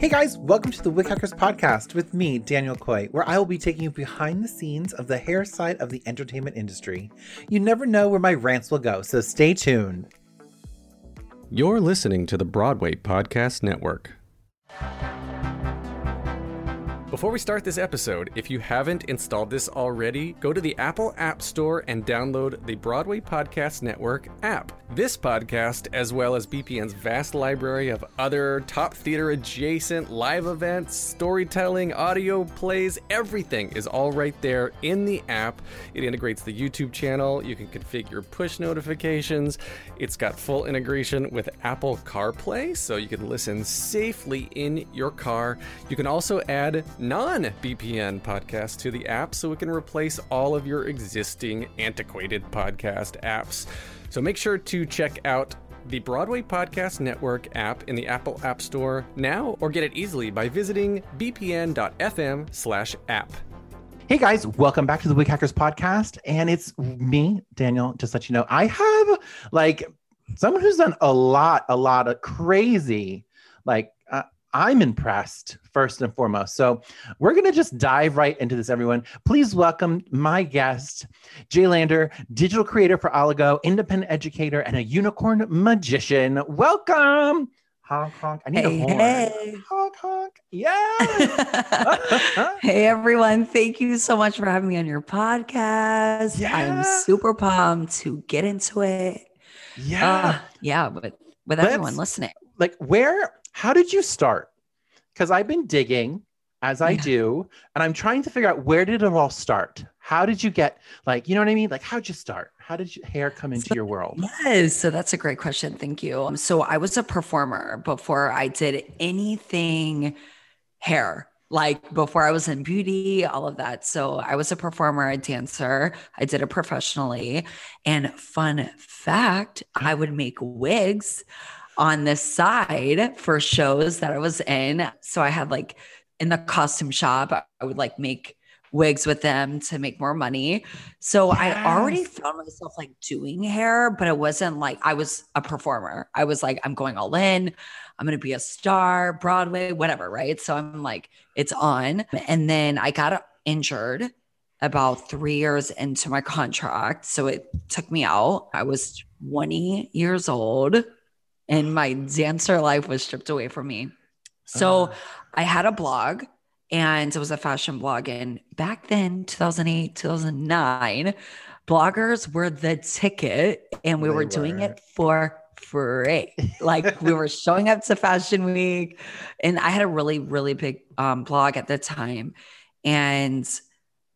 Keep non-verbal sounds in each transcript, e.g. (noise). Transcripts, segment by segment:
Hey guys, welcome to the Wig Hackers podcast with me, Daniel Coy, where I will be taking you behind the scenes of the hair side of the entertainment industry. You never know where my rants will go, so stay tuned. You're listening to the Broadway Podcast Network. Before we start this episode, if you haven't installed this already, go to the Apple App Store and download the Broadway Podcast Network app. This podcast, as well as BPN's vast library of other top theater adjacent live events, storytelling, audio plays, everything is all right there in the app. It integrates the YouTube channel, you can configure push notifications, it's got full integration with Apple CarPlay, so you can listen safely in your car. You can also add non BPN podcasts to the app so it can replace all of your existing antiquated podcast apps. So make sure to check out the Broadway Podcast Network app in the Apple App Store now or get it easily by visiting bpn.fm slash app. Hey guys, welcome back to the Wig Hackers podcast. And it's me, Daniel, just let you know. I have like someone who's done a lot, a lot of crazy, like, I'm impressed first and foremost. So we're gonna just dive right into this, everyone. Please welcome my guest, Jay Ladner, digital creator for Oligo, independent educator, and a unicorn magician. Welcome. Honk honk. I need Hey, a horn. hey. Honk honk. Yeah. (laughs) hey everyone, thank you so much for having me on your podcast. Yeah. I'm super pumped to get into it. yeah. Uh, yeah, but with Let's- everyone listening. like where how did you start because i've been digging as i Yeah. do and i'm trying to figure out where did it all start how did you get like you know what i mean like how'd you start how did your hair come into So- your world Yes, so that's a great question. Thank you. Um, So I was a performer before I did anything hair. Like before I was in beauty, all of that. So I was a performer, a dancer. I did it professionally. And fun fact, I would make wigs on the side for shows that I was in. So I had like in the costume shop, I would like make wigs with them to make more money. So I already found myself like doing hair, but it wasn't like I was a performer. I was like, I'm going all in. I'm going to be a star, Broadway, whatever. Right. So I'm like, it's on. And then I got injured about three years into my contract. So it took me out. I was 20 years old and my dancer life was stripped away from me. So Ah. I had a blog and it was a fashion blog. And back then, 2008, 2009, bloggers were the ticket and we They were doing it for free. Like we were (laughs) showing up to Fashion Week. And I had a really, really big um, blog at the time. And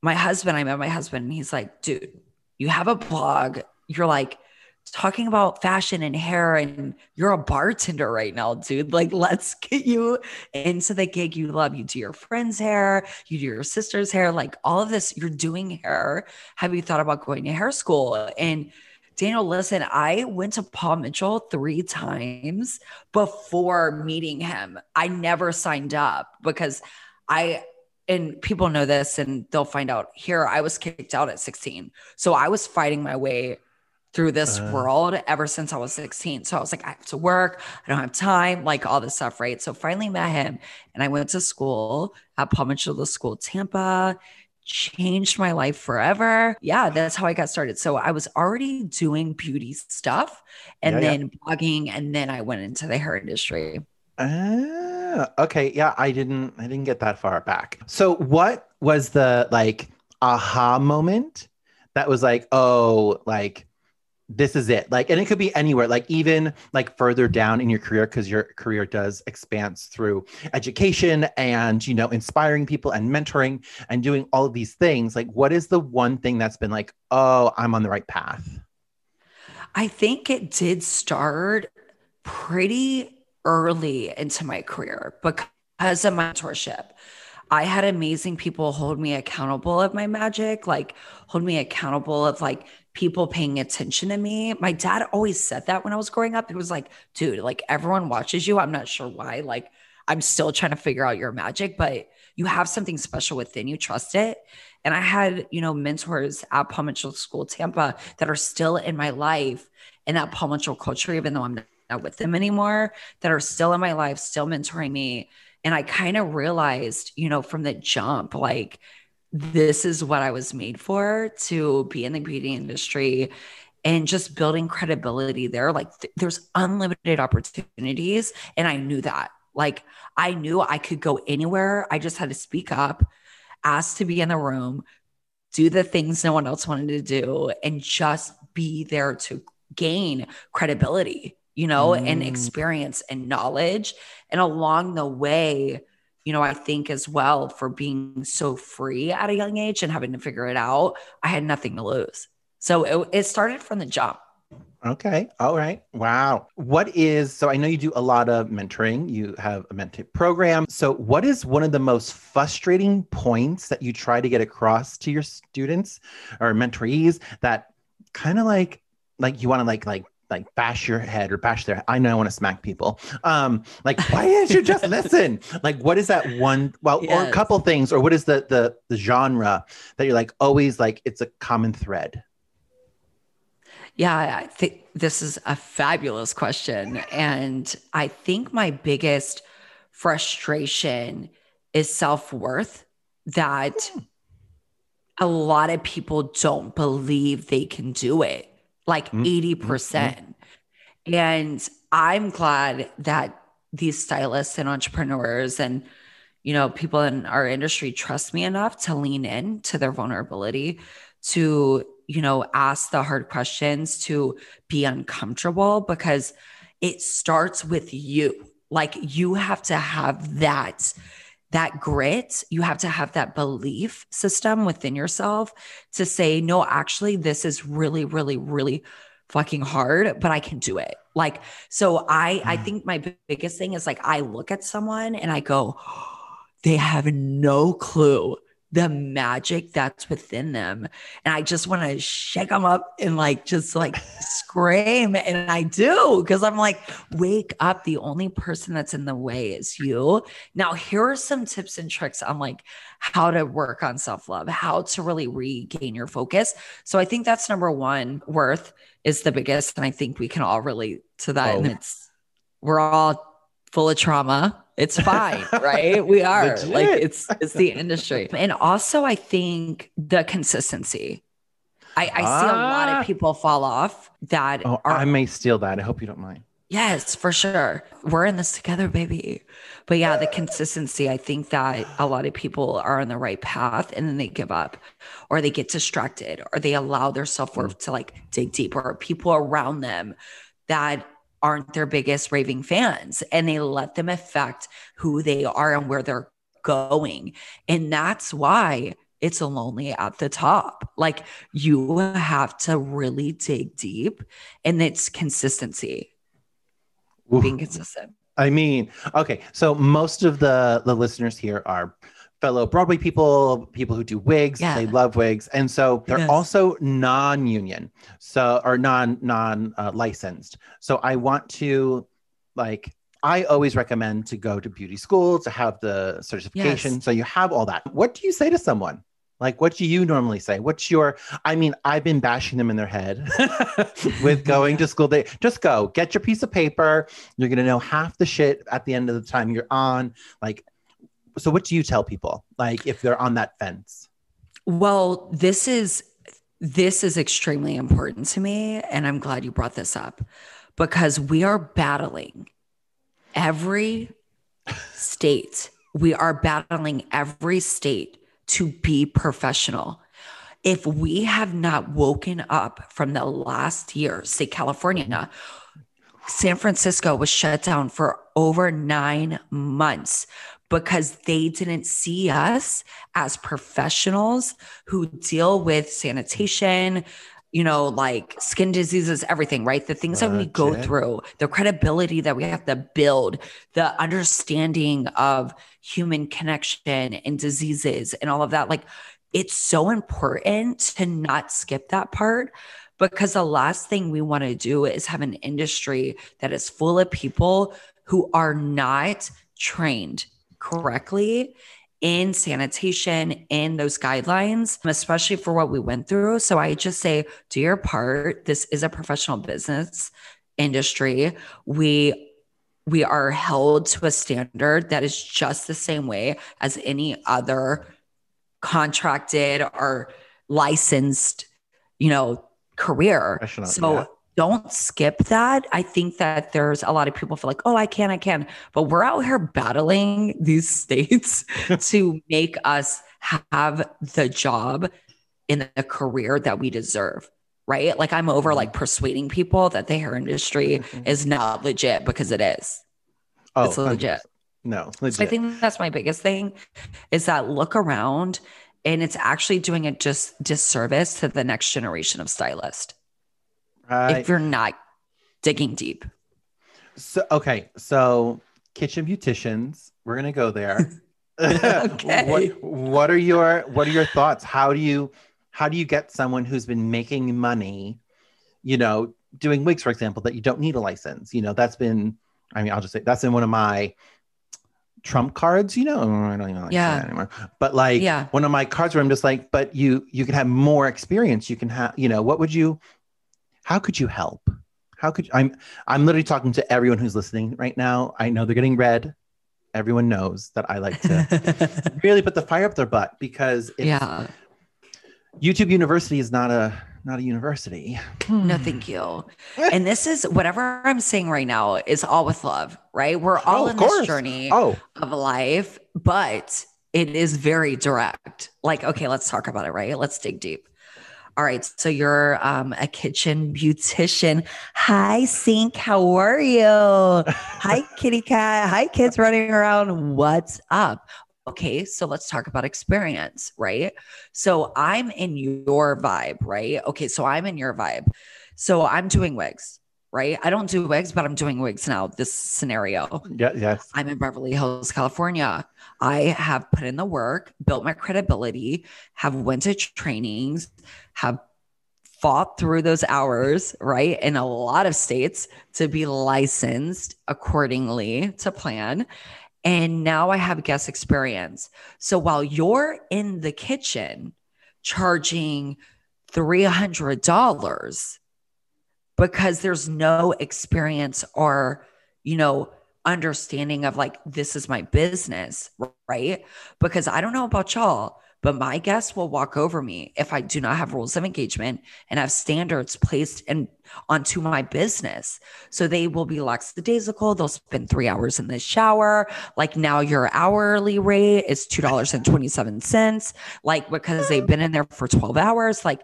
my husband, I met my husband, and he's like, dude, you have a blog. You're like, talking about fashion and hair and you're a bartender right now dude. Like let's get you into the gig you love. You do your friend's hair you do your sister's hair like all of this you're doing hair. Have you thought about going to hair school? And Daniel, listen, I went to Paul Mitchell three times before meeting him. I never signed up because I, and people know this and they'll find out. Here, I was kicked out at 16. So I was fighting my way through this Uh. world ever since I was 16. So I was like, I have to work. I don't have time, like all this stuff, right? So finally met him and I went to school at the school, Tampa, changed my life forever. Yeah, that's how I got started. So I was already doing beauty stuff and Yeah, yeah. then blogging, and then I went into the hair industry. Ah, okay. Yeah, I didn't I didn't get that far back. So what was the like aha moment that was like, oh, like this is it. Like, and it could be anywhere, like even like further down in your career, because your career does expands through education and you know, inspiring people and mentoring and doing all of these things. Like, what is the one thing that's been like, oh, I'm on the right path? I think it did start pretty early into my career because of mentorship. I had amazing people hold me accountable of my magic, like hold me accountable of like people paying attention to me. My dad always said that when I was growing up. He was like, dude, like everyone watches you. I'm not sure why. Like, I'm still trying to figure out your magic, but you have something special within you. Trust it. And I had, you know, mentors at Paul Mitchell School Tampa that are still in my life in that Paul Mitchell culture, even though I'm not with them anymore, that are still in my life, still mentoring me. And I kind of realized, you know, from the jump, like, this is what I was made for to be in the beauty industry and just building credibility there. Like, th- there's unlimited opportunities. And I knew that. Like, I knew I could go anywhere. I just had to speak up ask to be in the room, do the things no one else wanted to do, and just be there to gain credibility, you know, mm. and experience and knowledge. And along the way, you know, I think as well for being so free at a young age and having to figure it out, I had nothing to lose. So it, it started from the jump. Okay. All right. Wow. What is so I know you do a lot of mentoring. You have a mentor program. So what is one of the most frustrating points that you try to get across to your students or mentorees that kind of like like you want to like like like bash your head or bash their I know I want to smack people. Um like why didn't you just (laughs) listen? Like what is that one well yes. or a couple things or what is the the the genre that you're like always like it's a common thread? Yeah, I think this is a fabulous question. And I think my biggest frustration is self worth that a lot of people don't believe they can do it, like mm-hmm. 80%. percent mm hmm And I'm glad that these stylists and entrepreneurs and you know people in our industry trust me enough to lean in to their vulnerability to you know, ask the hard questions, to be uncomfortable because it starts with you. Like you have to have that that grit, you have to have that belief system within yourself to say, no, actually, this is really, really, really fucking hard, but I can do it. Like, so I, I mm. think my biggest thing is like, I look at someone and I go, (gasps) they have no clue the magic that's within them. And I just want to shake them up and like just like scream. And I do because I'm like, wake up. The only person that's in the way is you. Now, here are some tips and tricks on like how to work on self love, how to really regain your focus. So I think that's number one. Worth is the biggest. And I think we can all relate to that. Oh. And it's, we're all full of trauma. It's fine, right? We (laughs) are like it's it's the industry. And also I think the consistency. I, I ah. see a lot of ah. people fall off that oh, are, I may steal that. I hope you don't mind. Yes, for sure. We're in this together, baby. But yeah, the consistency, I think that a lot of people are on the right path and then they give up or they get distracted or they allow their self worth mm. to like dig deeper people around them that aren't their biggest raving fans and they let them affect who they are and where they're going. And that's why it's lonely at the top. Like you have to really dig deep and it's consistency. Oof. Being consistent. I mean, okay, so most of the the listeners here are fellow Broadway people, people who do wigs. Yeah. They love wigs, and so they're yes. also non-union, so or non non uh, licensed. So I want to like. I always recommend to go to beauty school to have the certification. Yes. So you have all that. What do you say to someone? Like, what do you normally say? What's your, I mean, I've been bashing them in their head (laughs) with going to school. They just go, get your piece of paper. You're going to know half the shit at the end of the time you're on. Like, so what do you tell people like if they're on that fence? Well this is this is extremely important to me and i'm glad you brought this up because we are battling every state. We are battling every state to be professional. If we have not woken up from the last year say california San Francisco was shut down for over nine months because they didn't see us as professionals who deal with sanitation, you know, like skin diseases, everything, right? The things that we go through, the credibility that we have to build, the understanding of human connection and diseases and all of that. Like, it's so important to not skip that part because the last thing we want to do is have an industry that is full of people who are not trained correctly in sanitation in those guidelines especially for what we went through. So i just say do your part. This is a professional business industry. We we are held to a standard that is just the same way as any other contracted or licensed you know career. So yeah. Don't skip that. I think that there's a lot of people feel like oh i can i can. But we're out here battling these (laughs) states (laughs) to make us have the job in the career that we deserve right? Like i'm over like persuading people that the hair industry is not legit because it is. Oh, it's legit. 100%. No, so I think that's my biggest thing is that look around and it's actually doing a just disservice to the next generation of stylist If you're not digging deep. So okay, so kitchen beauticians, we're gonna go there. (laughs) (laughs) Okay. What what are your what are your thoughts? How do you how do you get someone who's been making money, you know, doing wigs, for example, that you don't need a license? You know, that's been I mean, I'll just say that's been one of my trump cards, you know. Oh, I don't even like Yeah. that anymore. But like Yeah. one of my cards where I'm just like, but you you can have more experience. You can have, you know, what would you how could you help? How could I'm I'm literally talking to everyone who's listening right now. I know they're getting red. Everyone knows that I like to (laughs) really put the fire up their butt because it's, yeah. YouTube University is not a not a university. Hmm. No, thank you. (laughs) And this is whatever I'm saying right now is all with love, right? We're oh, all Oh, in course. this journey Oh, of life, but it is very direct. Like, okay, let's talk about it, right? Let's dig deep. All right. So you're um, a kitchen beautician. Hi, Sink. How are you? Hi, (laughs) kitty cat. Hi, kids running around. What's up? Okay. So let's talk about experience, right? So I'm in your vibe, right? Okay. So I'm in your vibe. So I'm doing wigs, right? I don't do wigs, but I'm doing wigs now, this scenario. yeah, yes. I'm in Beverly Hills, California. I have put in the work, built my credibility, have went to trainings, have fought through those hours, right? In a lot of states to be licensed accordingly to plan. And now I have guest experience. So while you're in the kitchen charging $300 because there's no experience or, you know, understanding of like, this is my business, right? Because I don't know about y'all, but my guests will walk over me if I do not have rules of engagement and have standards placed and onto my business. So they will be lackadaisical. They'll spend three hours in the shower. Like now your hourly rate is $2.27. Like because they've been in there for 12 hours. Like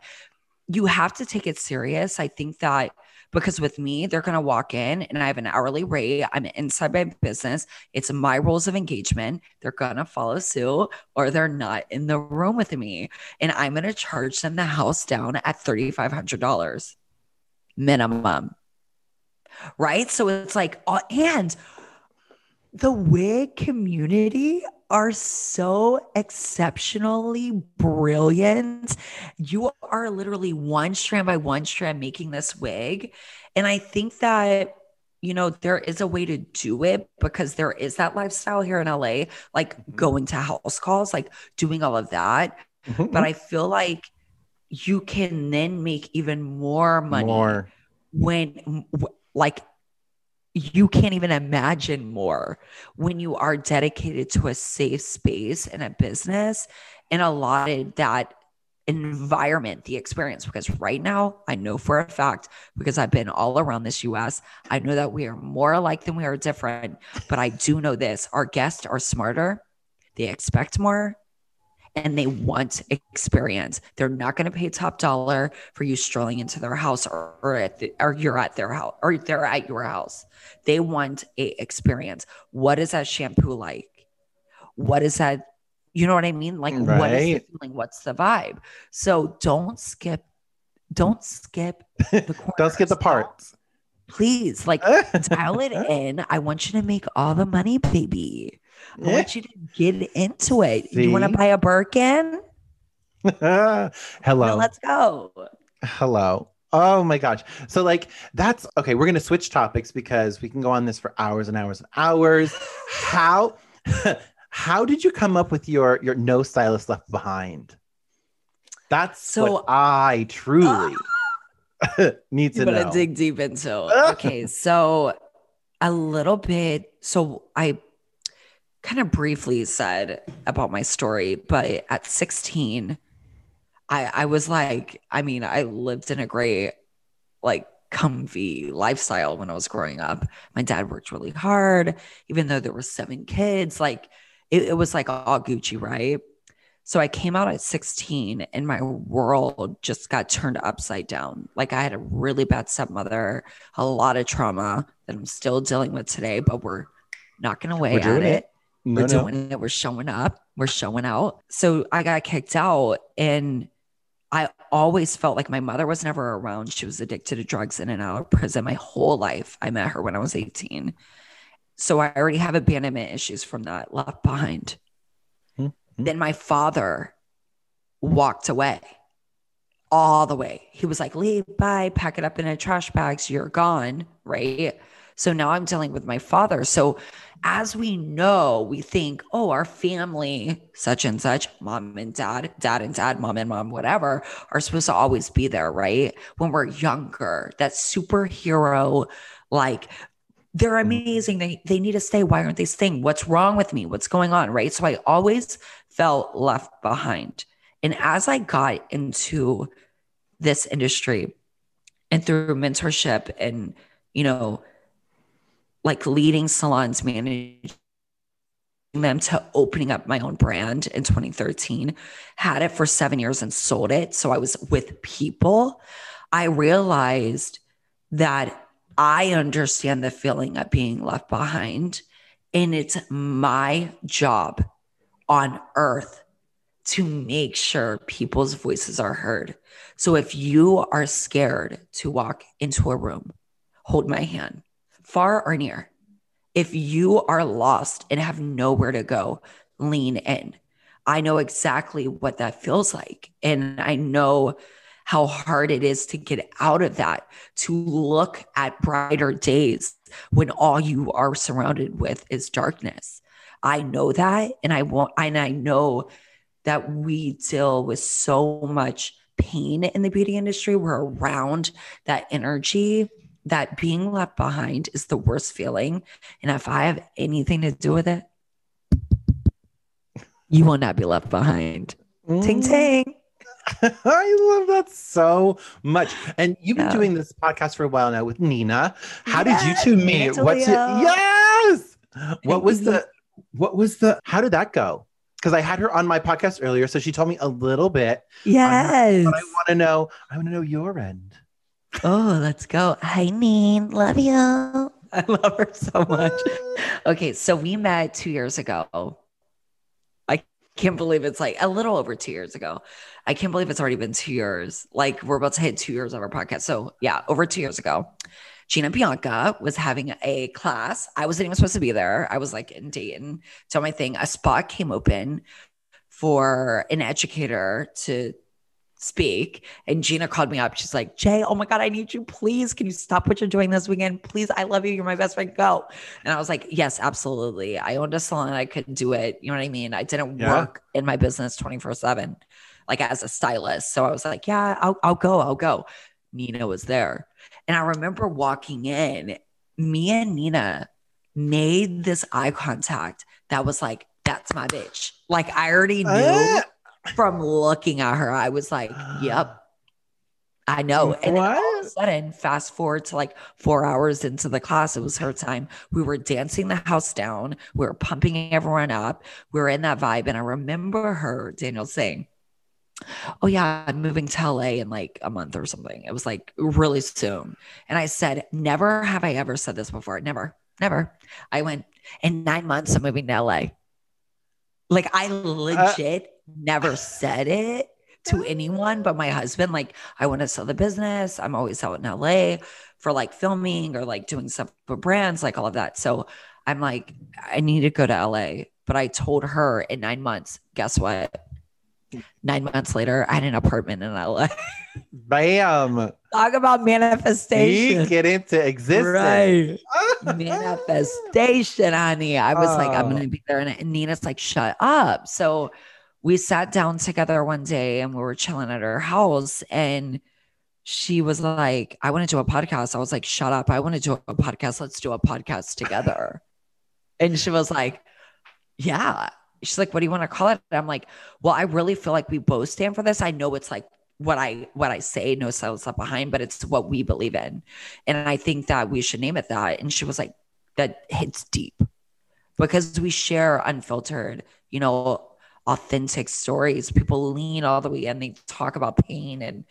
you have to take it serious. I think that because with me, they're going to walk in and I have an hourly rate. I'm inside my business. It's my rules of engagement. They're going to follow suit or they're not in the room with me. And I'm going to charge them the house down at $3,500 minimum. Right. So it's like, and the wig community are so exceptionally brilliant. You are literally one strand by one strand making this wig. And I think that, you know, there is a way to do it because there is that lifestyle here in LA, like going to house calls, like doing all of that. Mhm. But I feel like you can then make even more money More. when like you can't even imagine more when you are dedicated to a safe space and a business and allotted that environment, the experience. Because right now, I know for a fact, because I've been all around this US, I know that we are more alike than we are different. But I do know this our guests are smarter, they expect more, and they want experience. They're not going to pay top dollar for you strolling into their house or, or at the, or you're at their house or they're at your house. They want a experience. What is that shampoo like? What is that? You know what I mean? Like what is the feeling? What's the vibe? So don't skip don't skip the (laughs) Don't skip the parts. Please, like (laughs) dial it in. I want you to make all the money, baby. I want eh? you to get into it. You want to buy a Birkin? (laughs) Hello. let's go. Hello. Oh my gosh. So like that's okay, we're going to switch topics because we can go on this for hours and hours and hours. (laughs) How (laughs) how did you come up with your your no stylist left behind? That's So- what I truly need to know. to dig deep into. Okay, so a little bit. So I kind of briefly said about my story, but at 16, I I was like, I mean, I lived in a great, like, comfy lifestyle when I was growing up. My dad worked really hard, even though there were seven kids. Like, it, it was like all Gucci, right? So I came out at 16 and my world just got turned upside down. Like I had a really bad stepmother, a lot of trauma that I'm still dealing with today, but we're knocking away We're at it. it. No, We're no. doing it. We're showing up. We're showing out. So I got kicked out and I always felt like my mother was never around. She was addicted to drugs in and out of prison my whole life. I met her when I was 18. So I already have abandonment issues from that left behind. Hmm. Then my father walked away all the way. He was like, leave, bye, pack it up in a trash bag. So you're gone. Right. So now I'm dealing with my father. So as we know, we think, oh, our family, such and such, mom and dad, dad and dad, mom and mom, whatever, are supposed to always be there, right? When we're younger, that superhero, like, they're amazing. They they need to stay. Why aren't they staying? What's wrong with me? What's going on? Right. So I always felt left behind. And as I got into this industry and through mentorship and, you know, like leading salons, managing them to opening up my own brand in 2013, had it for seven years and sold it. So I was with people. I realized that I understand the feeling of being left behind. And it's my job on earth to make sure people's voices are heard. So if you are scared to walk into a room, hold my hand, far or near. If you are lost and have nowhere to go, lean in. I know exactly what that feels like. And I know how hard it is to get out of that, to look at brighter days when all you are surrounded with is darkness. I know that. And I want, and I know that we deal with so much pain in the beauty industry. We're around that energy that being left behind is the worst feeling. And if I have anything to do with it, you will not be left behind. Ting Mm. ting. (laughs) I love that so much. And you've been Yeah. doing this podcast for a while now with Nina. How did you two meet? What's it? Yes. What was the what was the how did that go? Because I had her on my podcast earlier, so she told me a little bit. Yes. But I want to know, I want to know your end. Oh, let's go. Hi, Neen. Love you. (laughs) I love her so much. (laughs) Okay, so we met two years ago. I can't believe it's like a little over two years ago. I can't believe it's already been two years. Like we're about to hit two years of our podcast. So yeah, over two years ago. Gina Bianca was having a class. I wasn't even supposed to be there. I was like in Dayton, doing my thing. A spot came open for an educator to speak. And Gina called me up. She's like, Jay, oh my God, I need you. Please, can you stop what you're doing this weekend? Please, I love you. You're my best friend. Go. And I was like, yes, absolutely. I owned a salon. I couldn't do it. You know what I mean? I didn't Yeah. work in my business 24 seven, like as a stylist. So I was like, yeah, I'll, I'll go. I'll go. Nina was there. And I remember walking in, me and Nina made this eye contact that was like, that's my bitch. Like I already knew Ah. From looking at her, I was like, yep, (gasps) I know. And then all of a sudden, fast forward to like four hours into the class, it was her time. We were dancing the house down. We were pumping everyone up. We were in that vibe. And I remember her, Daniel, saying, Oh, yeah, I'm moving to LA in like a month or something. It was like really soon. And I said, Never have I ever said this before. Never, never. I went, In nine months, I'm moving to LA. Like I uh, legit never said it to anyone but my husband. Like, I want to sell the business. I'm always out in LA for like filming or like doing stuff for brands, like all of that. So I'm like, I need to go to LA. But I told her in nine months, guess what? Nine months later, I had an apartment in LA. Bam. Talk about manifestation. You get into existence. Right. Manifestation, honey. I was like, I'm going to be there. And Nina's like, shut up. So we sat down together one day and we were chilling at her house. And she was like, I want to do a podcast. I was like, shut up. I want to do a podcast. Let's do a podcast together. (laughs) and she was like, yeah. She's like, what do you want to call it? And I'm like, well, I really feel like we both stand for this. I know it's like what I what I say, no stylist left behind, but it's what we believe in. And I think that we should name it that. And she was like, that hits deep because we share unfiltered, you know, authentic stories. People lean all the way and they talk about pain and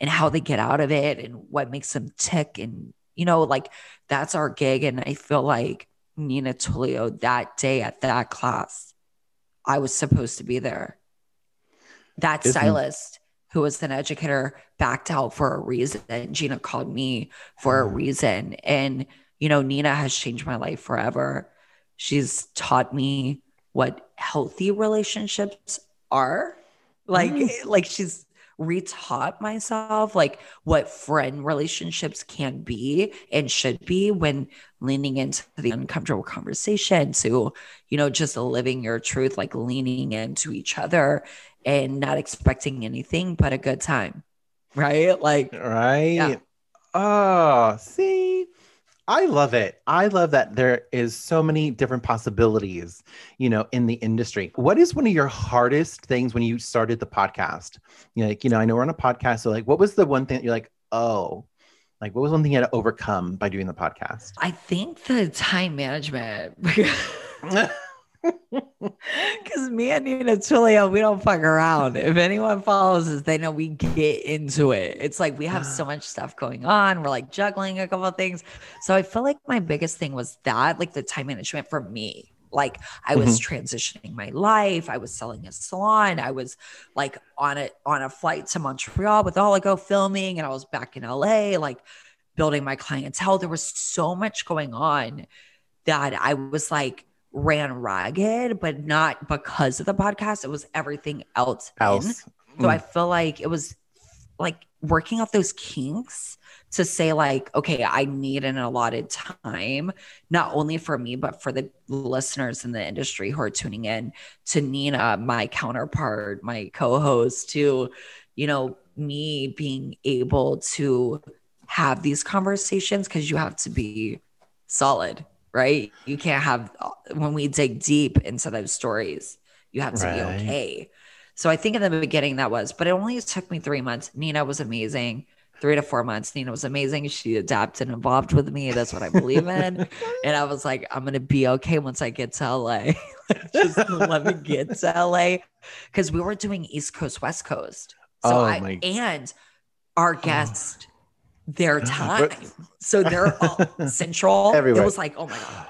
and how they get out of it and what makes them tick. And, you know, like that's our gig. And I feel like Nina Tulio that day at that class, I was supposed to be there. That Isn't- stylist who was an educator backed out for a reason. Gina called me for a mm-hmm. reason. And, you know, Nina has changed my life forever. She's taught me what healthy relationships are. Like, mm. eh, like she's retaught myself like what friend relationships can be and should be when leaning into the uncomfortable conversation to you know just living your truth like leaning into each other and not expecting anything but a good time right like Right. Yeah. Oh, see, I love it. I love that there is so many different possibilities, you know, in the industry. What is one of your hardest things when you started the podcast? You know, like, you know, I know we're on a podcast. So like, what was the one thing that you're like, oh, like what was one thing you had to overcome by doing the podcast? i think the time management (laughs) (laughs) (laughs) Because me and Nina Tulio, we don't fuck around. If anyone follows us, they know we get into it. It's like we have so ah. much stuff going on. We're like juggling a couple of things. So I feel like my biggest thing was that, like the time management for me. Like I was mm-hmm. transitioning my life. I was selling a salon. I was like on a on a flight to Montreal with Oligo filming, and I was back in LA, like building my clientele. There was so much going on that I was like ran ragged, but not because of the podcast. It was everything else. in. Else. So I mm. feel like it was like working off those kinks to say like, okay, I need an allotted time, not only for me, but for the listeners in the industry who are tuning in to Nina, my counterpart, my co-host, to, you know, me being able to have these conversations because you have to be solid, right? You can't have uh, when we dig deep into those stories, you have to be okay. So I think in the beginning that was, but it only took me three months. Nina was amazing. Three to four months. Nina was amazing. She adapted and evolved with me. That's what I believe in. (laughs) and I was like, I'm gonna be okay once I get to LA. (laughs) Just let me get to LA. Because we were doing East Coast, West Coast. So Oh I my- and our oh. guest, their ah, time. So they're all (laughs) central. Everywhere. It was like, oh my God.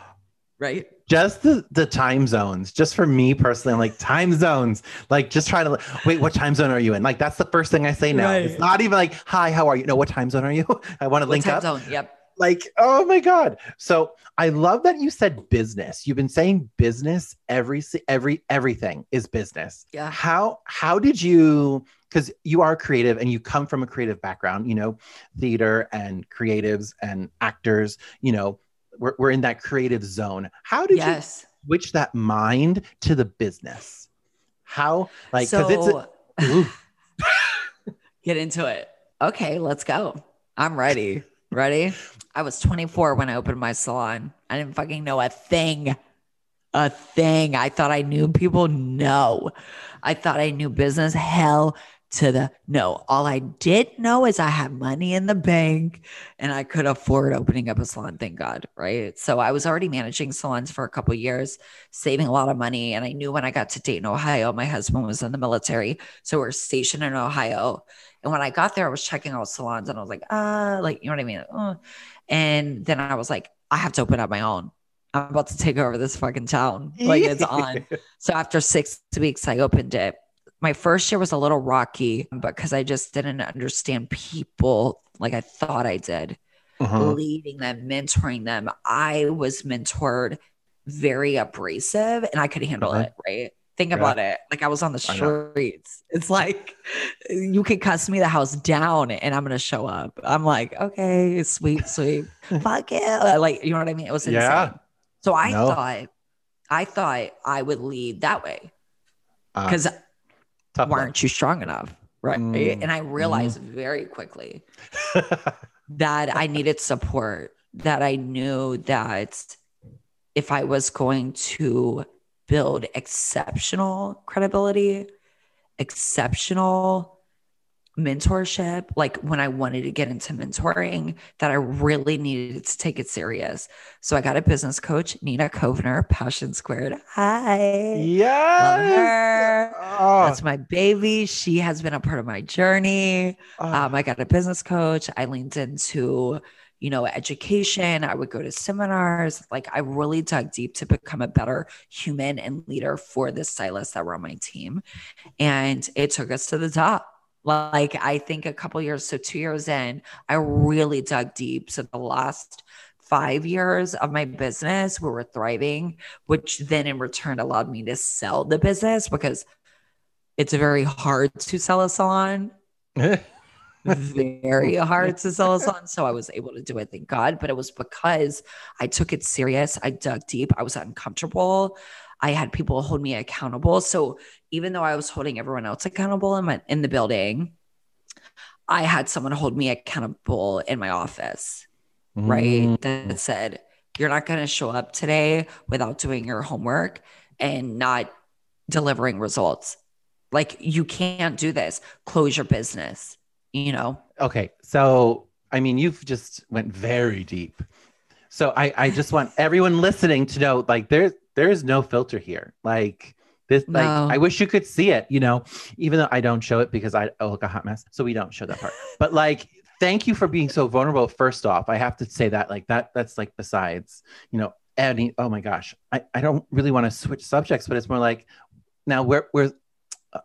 Right? just the, the time zones just for me personally i'm like time zones like just try to wait what time zone are you in like that's the first thing i say now it's not even like hi how are you no what time zone are you (laughs) i want to link time up zone? Yep. like oh my god so i love that you said business you've been saying business every every everything is business Yeah. how how did you because you are creative and you come from a creative background you know theater and creatives and actors you know we're, we're in that creative zone how did you switch that mind to the business how like because so it's a, (laughs) get into it. Okay, let's go. I'm ready. Ready? I was 24 when I opened my salon. I didn't fucking know a thing. A thing. I thought I knew people. No. I thought I knew business. Hell to the no. All I did know is I had money in the bank and I could afford opening up a salon. Thank God. Right. So I was already managing salons for a couple years, saving a lot of money. And I knew when I got to Dayton, Ohio, my husband was in the military. So we're stationed in Ohio. And when I got there, I was checking out salons and I was like, uh, like, you know what I mean? Uh. And then I was like, I have to open up my own. I'm about to take over this fucking town. Like it's on. (laughs) So after six weeks, I opened it. My first year was a little rocky but because I just didn't understand people like I thought I did. Uh-huh. Leading them, mentoring them. I was mentored very abrasive and I could handle Uh-huh. it, right? Think Yeah. about it. Like I was on the streets. It's like you can cuss me the house down and I'm gonna show up. I'm like, okay, sweet, sweet. (laughs) Fuck it. Like, you know what I mean? It was insane. Yeah. So I No. thought I thought I would lead that way Uh, because tough why aren't you strong enough? Right. Mm, And I realized very quickly (laughs) that I needed support, that I knew that if I was going to build exceptional credibility, exceptional mentorship, like when I wanted to get into mentoring, that I really needed to take it serious. So I got a business coach, Nina Kovner, Passion Squared. Hi. Yes. Oh, That's my baby. She has been a part of my journey. oh. Um, I got a business coach. I leaned into, you know, education. I would go to seminars. Like I really dug deep to become a better human and leader for the stylists that were on my team. And it took us to the top. Like I think a couple years, so two years in, I really dug deep. So the last five years of my business, we were thriving, which then in return allowed me to sell the business because it's very hard to sell a salon (laughs) very hard to sell us on. So I was able to do it, thank God. But it was because I took it serious. I dug deep. I was uncomfortable. I had people hold me accountable. So even though I was holding everyone else accountable in my in the building, I had someone hold me accountable in my office, right? Mm. That said, you're not going to show up today without doing your homework and not delivering results. Like you can't do this. Close your business, you know? Okay, so I mean, you've just went very deep. So I, I just want everyone listening to know, like, there, there is no filter here. Like this, like, No. I wish you could see it. You know, even though I don't show it because I oh, look a hot mess, so we don't show that part. But like, thank you for being so vulnerable. First off, I have to say that, like, that, that's like besides, you know, any. Oh my gosh, I, I don't really want to switch subjects, but it's more like now where, where. Uh,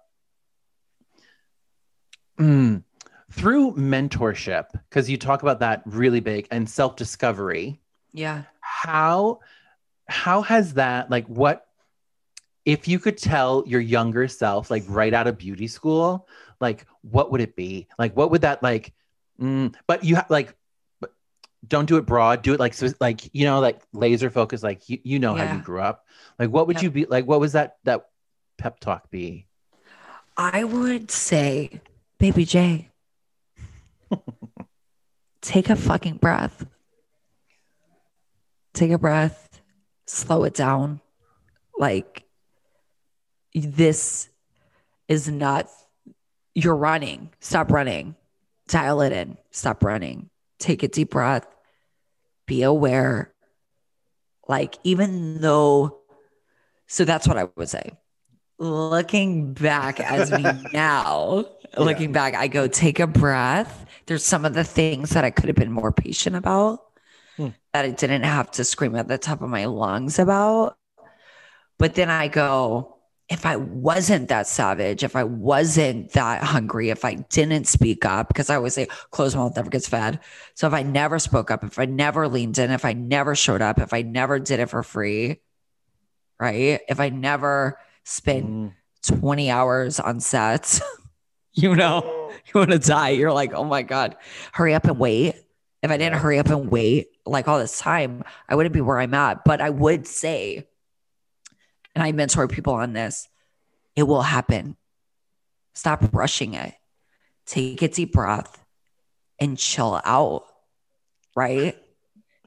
mm, through mentorship because you talk about that really big and self-discovery Yeah. how how has that like what if you could tell your younger self like right out of beauty school like what would it be like what would that like mm, but you ha- like but don't do it broad do it like so like you know like laser focus like you, you know how you grew up like what would Yep. you be like what was that that pep talk be I would say, baby J, (laughs) take a fucking breath. Take a breath, slow it down. Like, this is not, you're running. Stop running. Dial it in. Stop running. Take a deep breath. Be aware. Like, even though, so that's what I would say. Looking back as me (laughs) now, looking back, I go, take a breath. There's some of the things that I could have been more patient about Hmm. that I didn't have to scream at the top of my lungs about. But then I go, if I wasn't that savage, if I wasn't that hungry, if I didn't speak up, because I always say closed mouth never gets fed. So if I never spoke up, if I never leaned in, if I never showed up, if I never did it for free, right? If I never spent Mm. 20 hours on sets, (laughs) you know, (laughs) you want to die. You're like, oh my God, hurry up and wait. If I didn't hurry up and wait like all this time, I wouldn't be where I'm at. But I would say, and I mentor people on this, it will happen. Stop rushing it. Take a deep breath and chill out. Right.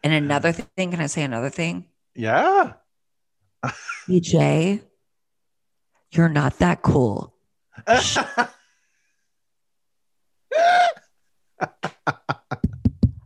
And another thing, can I say another thing? yeah BJ, you're not that cool. (laughs)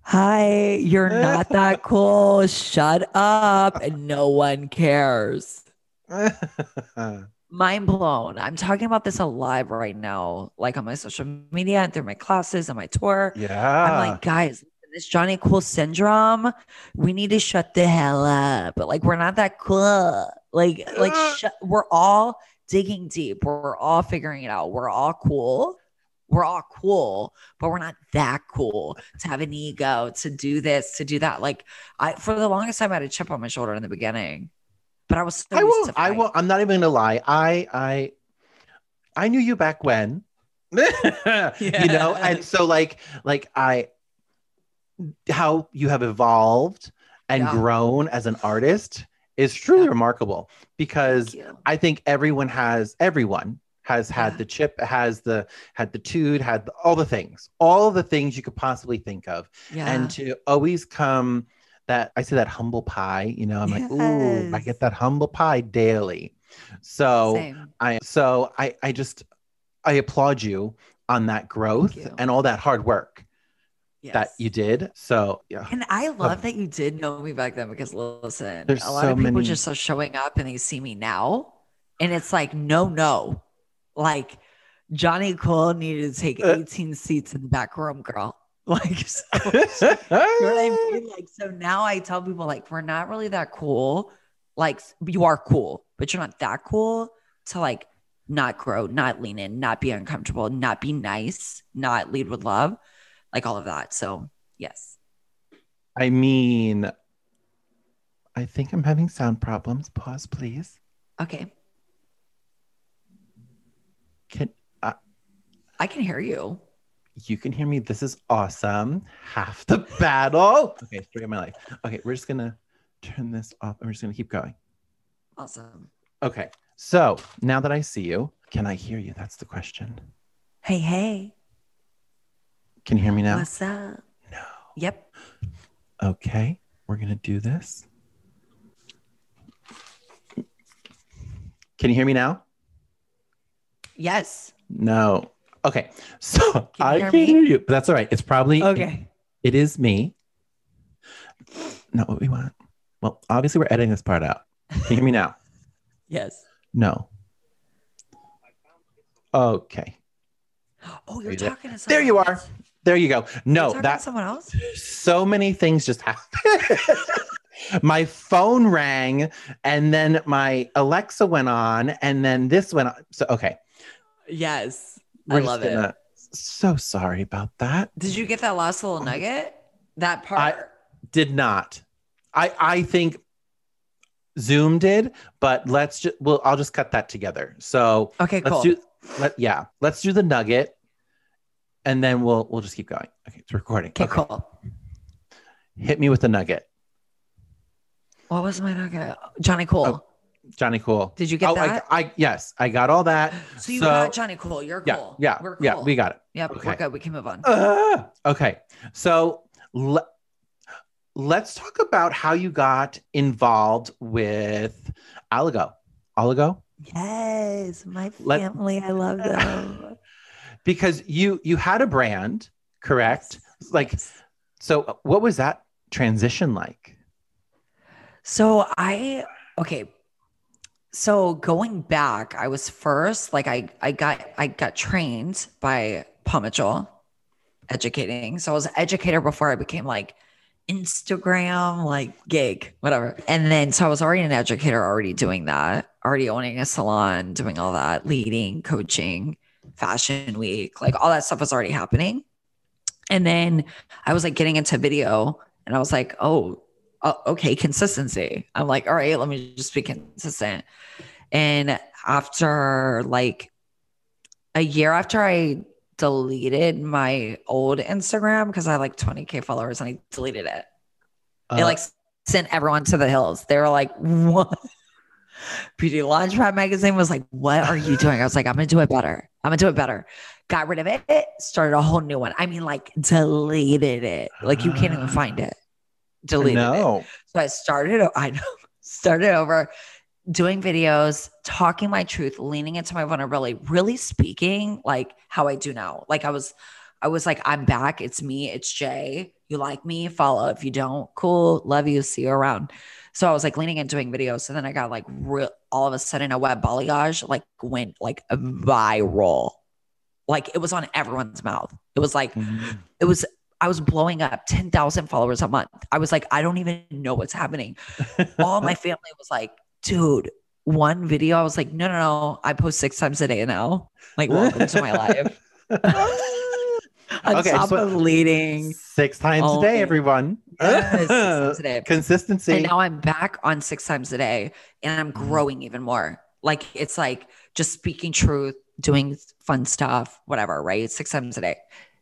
Hi, you're not that cool. Shut up. And no one cares. (laughs) Mind blown. I'm talking about this alive right now, like on my social media and through my classes and my tour. yeah I'm like, guys, this Johnny Cool syndrome, we need to shut the hell up. But like, we're not that cool. Like, like (gasps) sh- we're all digging deep. We're all figuring it out. We're all cool. We're all cool, but we're not that cool to have an ego, to do this, to do that. Like I for the longest time I had a chip on my shoulder in the beginning. But I was so I used will. to I will. I'm not even gonna lie. I I I knew you back when. (laughs) You know, and so like like I how you have evolved and Yeah. grown as an artist is truly Yeah. remarkable because I think everyone has everyone has had Yeah. the chip, has the had the tude, had the, all the things, all the things you could possibly think of, Yeah. and to always come that I say that humble pie, you know, I'm like, ooh, I get that humble pie daily. So Same. I so I I just I applaud you on that growth and all that hard work that you did. So yeah, And I love that you did know me back then because listen, There's a lot so of people many- just are showing up and they see me now. And it's like, no, no. Like Johnny Cole needed to take Uh. 18 seats in the back room, girl. Like, so, (laughs) you know I mean? Like, so now I tell people, like, we're not really that cool. Like, you are cool, but you're not that cool to like not grow, not lean in, not be uncomfortable, not be nice, not lead with love, like all of that. So, yes. I mean, I think I'm having sound problems. Pause, please. Okay. Can uh, I can hear you. You can hear me? This is awesome. Half the battle. Okay, story of my life. Okay, we're just gonna turn this off and we're just gonna keep going. Awesome. Okay, so now that I see you, can I hear you? That's the question. Hey, hey. Can you hear me now? What's up? No. Yep. Okay, we're gonna do this. Can you hear me now? Yes. No. Okay, (laughs) so Can I can me? hear you, but that's all right. It's probably Okay. It is me. Not what we want. Well, obviously, we're editing this part out. Can you hear me now? (laughs) Yes. No. Okay. Oh, you're there? talking to someone There you are. There you go. No, talking to that someone else. so many things just happened. (laughs) my phone rang, and then my Alexa went on, and then this went on. So okay, Yes. We're I love it. gonna- So sorry about that. Did you get that last little nugget? That part. I did not. I I think Zoom did, but let's just well, I'll just cut that together. So okay, let's cool. do let yeah, let's do the nugget, and then we'll we'll just keep going. Okay, it's recording. okay, cool. Hit me with the nugget, What was my nugget? Johnny Cole. Oh, Johnny Cool. Did you get oh, that? I, I yes, I got all that. so you so- got Johnny Cole. You're cool. yeah, We're cool. yeah. We got it. Yep. okay. We're good. We can move on. Uh, okay, so le- let's talk about how you got involved with Oligo. Oligo, yes. My Let- family. I love them. (laughs) because you you had a brand, correct? Like, so what was that transition like? So I okay. So going back, I was first like I I got I got trained by Paul Mitchell educating. So I was an educator before I became like Instagram, like gig, whatever. And then so I was already an educator, already doing that, already owning a salon, doing all that, leading, coaching, fashion week, like all that stuff was already happening. And then I was like getting into video and I was like, oh, oh, okay, consistency. I'm like, all right, let me just be consistent. And after like a year after I deleted my old Instagram because I had like 20k followers and I deleted it. it Uh, like sent everyone to the hills. They were like, what? Beauty Launchpad magazine was like, what are you doing? I was like, I'm gonna do it better. I'm gonna do it better. Got rid of it, started a whole new one. I mean, like deleted it. Like you can't even find it. Deleted it. So I started, I know, (laughs) started over doing videos, talking my truth, leaning into my vulnerability, really speaking like how I do now. Like I was, I was like, I'm back. It's me. It's Jay. You like me? Follow. If you don't, cool. Love you. See you around. So I was like leaning and doing videos. So then I got like real, all of a sudden a web balayage like went like viral. Like it was on everyone's mouth. It was like, Mhm. it was I was blowing up 10,000 followers a month. I was like, I don't even know what's happening. All my (laughs) family was like, dude, one video, I was like, no, no, no, I post six times a day now. Like, welcome to my life. (laughs) On Okay, top so- of leading. Six times a Oh, day, everyone. Yes, a day. (laughs) Consistency. And now I'm back on six times a day and I'm mm-hmm. growing even more. Like it's like just speaking truth, doing fun stuff, whatever, right? Six times a day.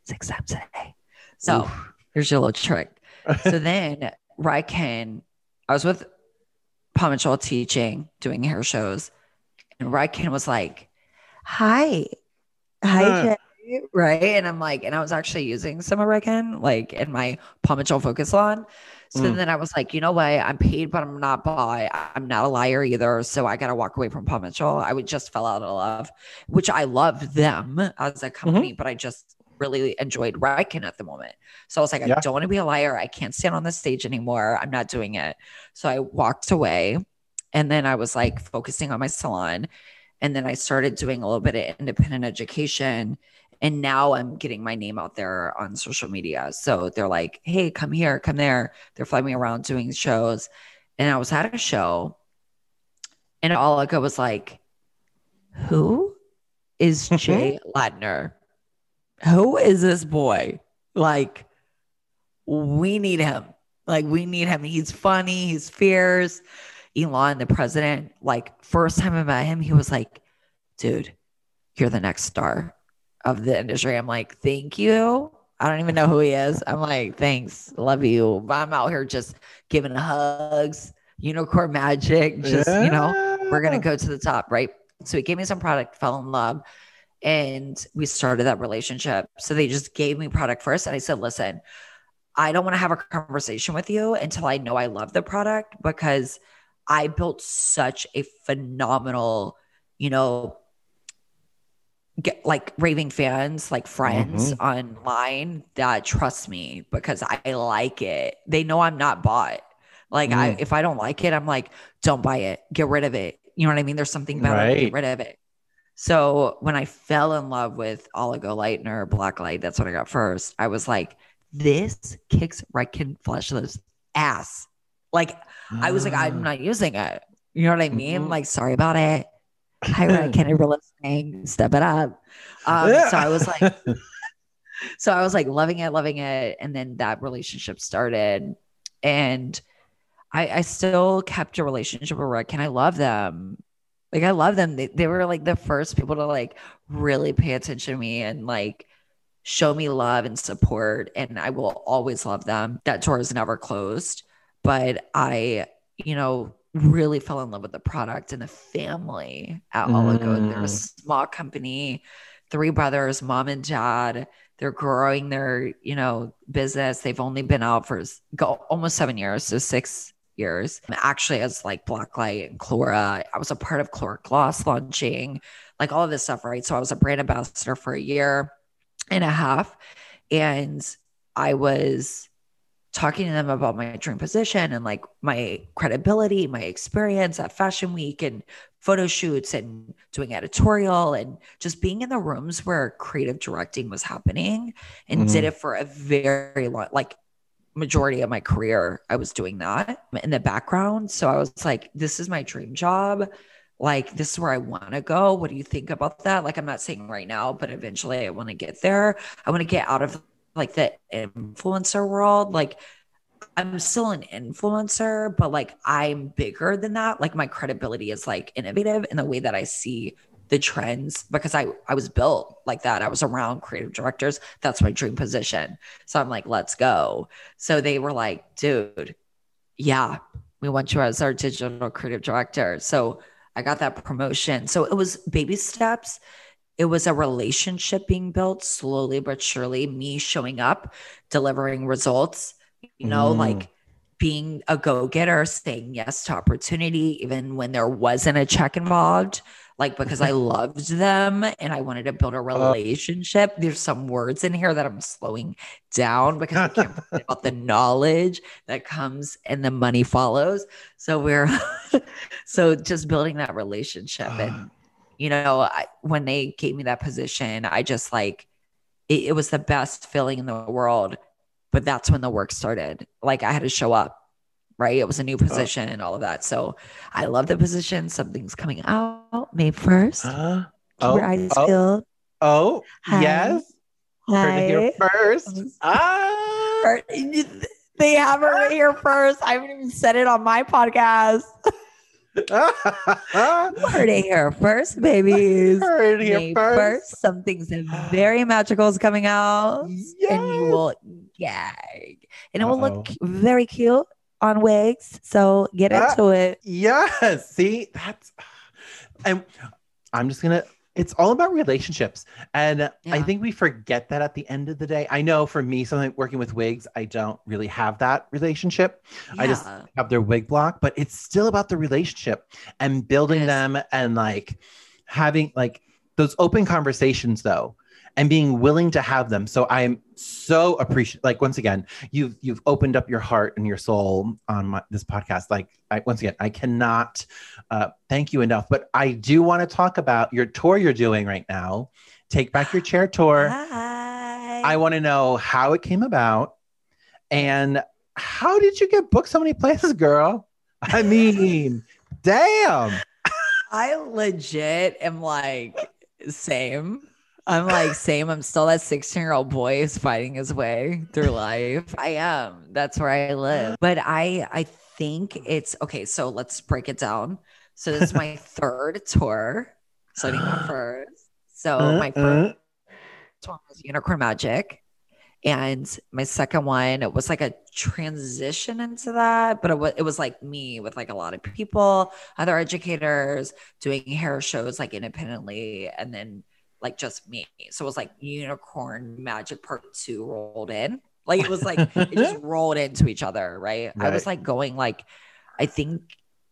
Six times a day. So here's your little trick. So (laughs) then Redken, I was with Paul Mitchell teaching, doing hair shows, and Redken was like, Hi. Hi. Jay. Right. And I'm like, and I was actually using some of Redken, like in my Paul Mitchell focus salon. So Mm. then I was like, you know what? I'm paid, but I'm not by. I'm not a liar either. So I got to walk away from Paul Mitchell. I would just fell out of love, which I love them as a company, but I just really enjoyed Redken at the moment. So I was like, I don't want to be a liar. I can't stand on the stage anymore. I'm not doing it. So I walked away and then I was like focusing on my salon. And then I started doing a little bit of independent education. And now I'm getting my name out there on social media. So they're like, hey, come here, come there. They're flying me around doing shows. And I was at a show and all Oligo was like, who is mm-hmm. Jay Ladner? Who is this boy? Like, we need him. Like, we need him. He's funny, he's fierce. Elon, the president, like, first time I met him, he was like, dude, you're the next star of the industry. I'm like, thank you. I don't even know who he is. I'm like, thanks, love you. But I'm out here just giving hugs, unicorn magic, just, you know, we're going to go to the top, right? So he gave me some product, fell in love, and we started that relationship. So they just gave me product first. And I said, listen, I don't want to have a conversation with you until I know I love the product because I built such a phenomenal, you know, get like raving fans, like friends online that trust me because I like it. They know I'm not bought. Like I Mm. if I don't like it, I'm like, don't buy it. Get rid of it. You know what I mean? There's something better. Right. Get rid of it. So when I fell in love with Oligo Lightener, Black Light, that's what I got first. I was like, this kicks Redken Fleshless ass. Like I was like. I'm not using it. You know what I mean? Mhm. Like, sorry about it. Hi, Redken, if you're listening, step it up. Um, so I was like, (laughs) so I was like loving it, loving it. And then that relationship started. And I, I still kept a relationship with Redken I love them. Like I love them. They, they were like the first people to like really pay attention to me and like show me love and support. And I will always love them. That door is never closed. But I, you know, really fell in love with the product and the family at Oligo. They're a Mm. small company, three brothers, mom and dad. They're growing their, you know, business. They've only been out for go, almost seven years, so six years. Actually, as like Blacklight and Calura, I was a part of Calura Gloss launching, like all of this stuff, right? So I was a brand ambassador for a year and a half, and I was talking to them about my dream position and like my credibility, my experience at Fashion Week and photo shoots and doing editorial and just being in the rooms where creative directing was happening and did mm-hmm. it for a very long like majority of my career I was doing that in the background. So I was like this is my dream job. Like this is where I want to go. What do you think about that? Like I'm not saying right now but eventually I want to get there. I want to get out of like the influencer world. Like I'm still an influencer, but like I'm bigger than that. Like my credibility is like innovative in the way that I see the trends because I I was built like that. I was around creative directors. That's my dream position. So I'm like, let's go. So they were like, dude, yeah, we want you as our digital creative director. So I got that promotion. So it was baby steps. It was a relationship being built slowly but surely, me showing up, delivering results, you know, Mm. like being a go getter, saying yes to opportunity, even when there wasn't a check involved, like because I loved them and I wanted to build a uh, relationship. There's some words in here that I'm slowing down because I can't forget about the knowledge that comes and the money follows. So we're, (laughs) so just building that relationship. And, uh. you know, I, when they gave me that position, I just like, it, it was the best feeling in the world but that's when the work started. Like I had to show up. Right? It was a new position and all of that. So I love the position. Something's coming out May 1st. Uh, Keep your eyes oh, oh, Hi. yes. Heard it here first. Ah. (laughs) They have her right here first. I haven't even said it on my podcast. (laughs) Heard it here first, babies. Heard it here May first. Something's very magical is coming out, and you will gag, and it will Uh-oh. look very cute on wigs. So get Ah. into it. Yes. See, that's and I'm just gonna it's all about relationships. And I think we forget that at the end of the day. I know for me, something working with wigs, I don't really have that relationship. I just have their wig block, but it's still about the relationship and building them and like having like those open conversations though and being willing to have them. So I'm so appreciative. Like once again, you've you've opened up your heart and your soul on my, this podcast. Like I, once again, I cannot uh, thank you enough. But I do want to talk about your tour you're doing right now. Take back your chair (gasps) tour. Hi. I want to know how it came about and how did you get booked so many places, girl? I mean, damn. (laughs) I legit am like same. I'm like same. I'm still that 16 year old boy who's fighting his way through life. I am. That's where I live. But I I think it's okay. So let's break it down. So this is my (laughs) third tour, starting my (gasps) first. So Uh, my first one was Unicorn Magic. And my second one, it was like a transition into that, but it was, it was like me with like a lot of people, other educators doing hair shows like independently, and then like just me. So it was like Unicorn Magic Part Two rolled in. Like it was like it just (laughs) rolled into each other, right? I was like going like, I think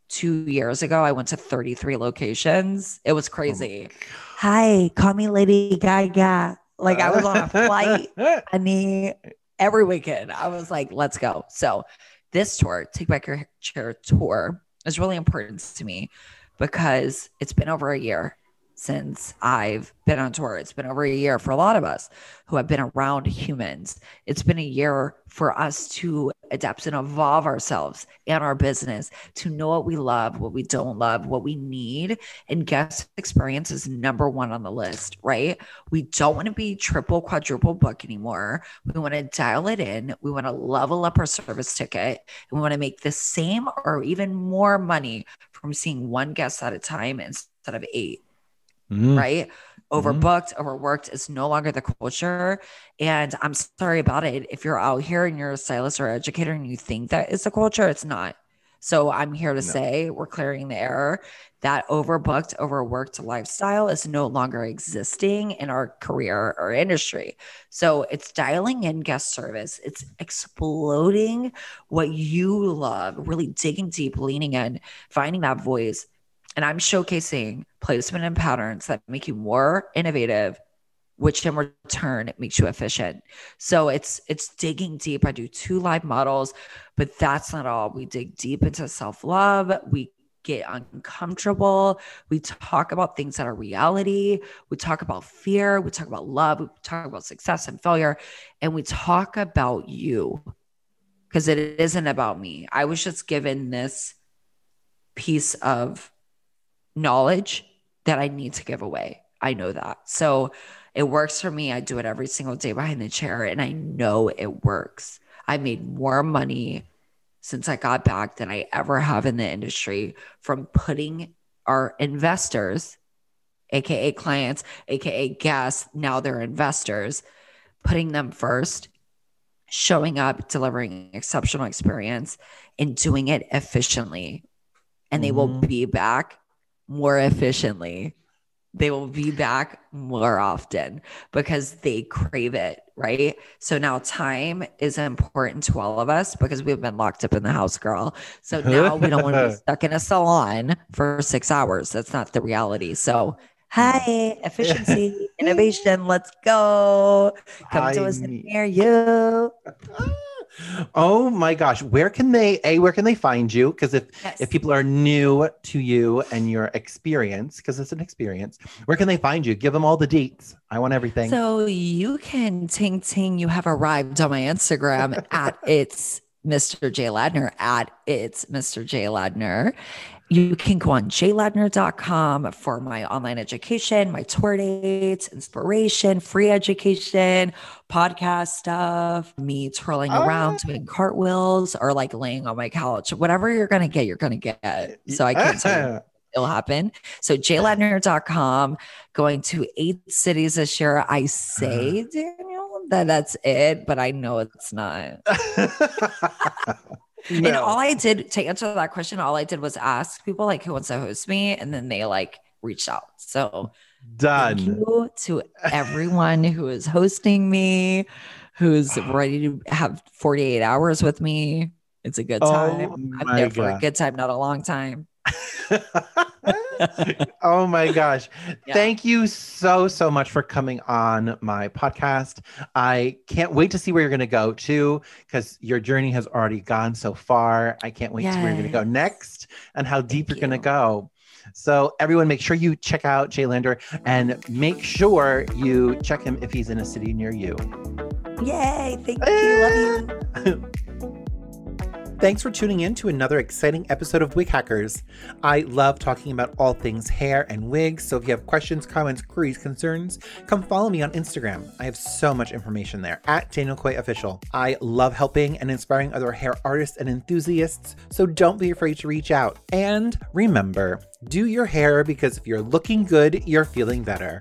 two years ago, I went to 33 locations. It was oh crazy. Hi, call me Lady Gaga. Like I was on a flight (laughs) I mean every weekend. I was like, let's go. So this tour, Take Back Your Chair tour, is really important to me because it's been over a year since I've been on tour. It's been over a year for a lot of us who have been around humans. It's been a year for us to adapt and evolve ourselves and our business to know what we love, what we don't love, what we need. And guest experience is number one on the list, right? We don't want to be triple, quadruple book anymore. We want to dial it in. We want to level up our service ticket. And we want to make the same or even more money from seeing one guest at a time instead of eight Mm. right? Overbooked, overworked is no longer the culture. And I'm sorry about it. If you're out here and you're a stylist or educator and you think that is the culture, it's not. So I'm here to say we're clearing the error. That overbooked, overworked lifestyle is no longer existing in our career or industry. So it's dialing in guest service. It's exploding what you love, really digging deep, leaning in, finding that voice. And I'm showcasing placement and patterns that make you more innovative, which in return makes you efficient. So it's it's digging deep. I do two live models, but that's not all. We dig deep into self-love. We get uncomfortable. We talk about things that are reality. We talk about fear. We talk about love. We talk about success and failure. And we talk about you because it isn't about me. I was just given this piece of knowledge that I need to give away. I know that. So it works for me. I do it every single day behind the chair and I know it works. I made more money since I got back than I ever have in the industry from putting our investors, AKA clients, AKA guests, now they're investors, putting them first, showing up, delivering exceptional experience, and doing it efficiently. And they will Mhm. be back more efficiently. They will be back more often because they crave it, right? So now time is important to all of us because we've been locked up in the house, girl. So now we don't want to be (laughs) stuck in a salon for six hours. That's not the reality. So, hi, efficiency, (laughs) innovation, let's go. Come to us near you. (laughs) Oh my gosh, where can they a where can they find you? Because if Yes. if people are new to you and your experience, because it's an experience, where can they find you? Give them all the deets. I want everything. So you can ting ting. You have arrived on my Instagram (laughs) at it's Mr. J Ladner at it's Mr. J Ladner. You can go on jladner.com for my online education, my tour dates, inspiration, free education, podcast stuff, me twirling oh, around doing cartwheels or like laying on my couch. Whatever you're going to get, you're going to get. So I can't tell you (laughs) it'll happen. So jladner.com, going to eight cities this year. I say, uh-huh. Daniel, that that's it, but I know it's not. (laughs) And all I did to answer that question, all I did was ask people like who wants to host me, and then they like reached out. So thank Done. you to everyone who is hosting me, who's ready to have 48 hours with me. It's a good Oh time. I'm my there for a good time, not a long time. (laughs) (laughs) oh my gosh. Yeah. Thank you so, so much for coming on my podcast. I can't wait to see where you're going to go to because your journey has already gone so far. I can't wait to see where you're going to go next and how deep Thank you're going to go. So, everyone, make sure you check out Jay Ladner and make sure you check him if he's in a city near you. Yay. Thank you. Love you. Eh. (laughs) Thanks for tuning in to another exciting episode of Wig Hackers. I love talking about all things hair and wigs, so if you have questions, comments, queries, concerns, come follow me on Instagram. I have so much information there at Daniel Coy Official. I love helping and inspiring other hair artists and enthusiasts, so don't be afraid to reach out. And remember, do your hair because if you're looking good, you're feeling better.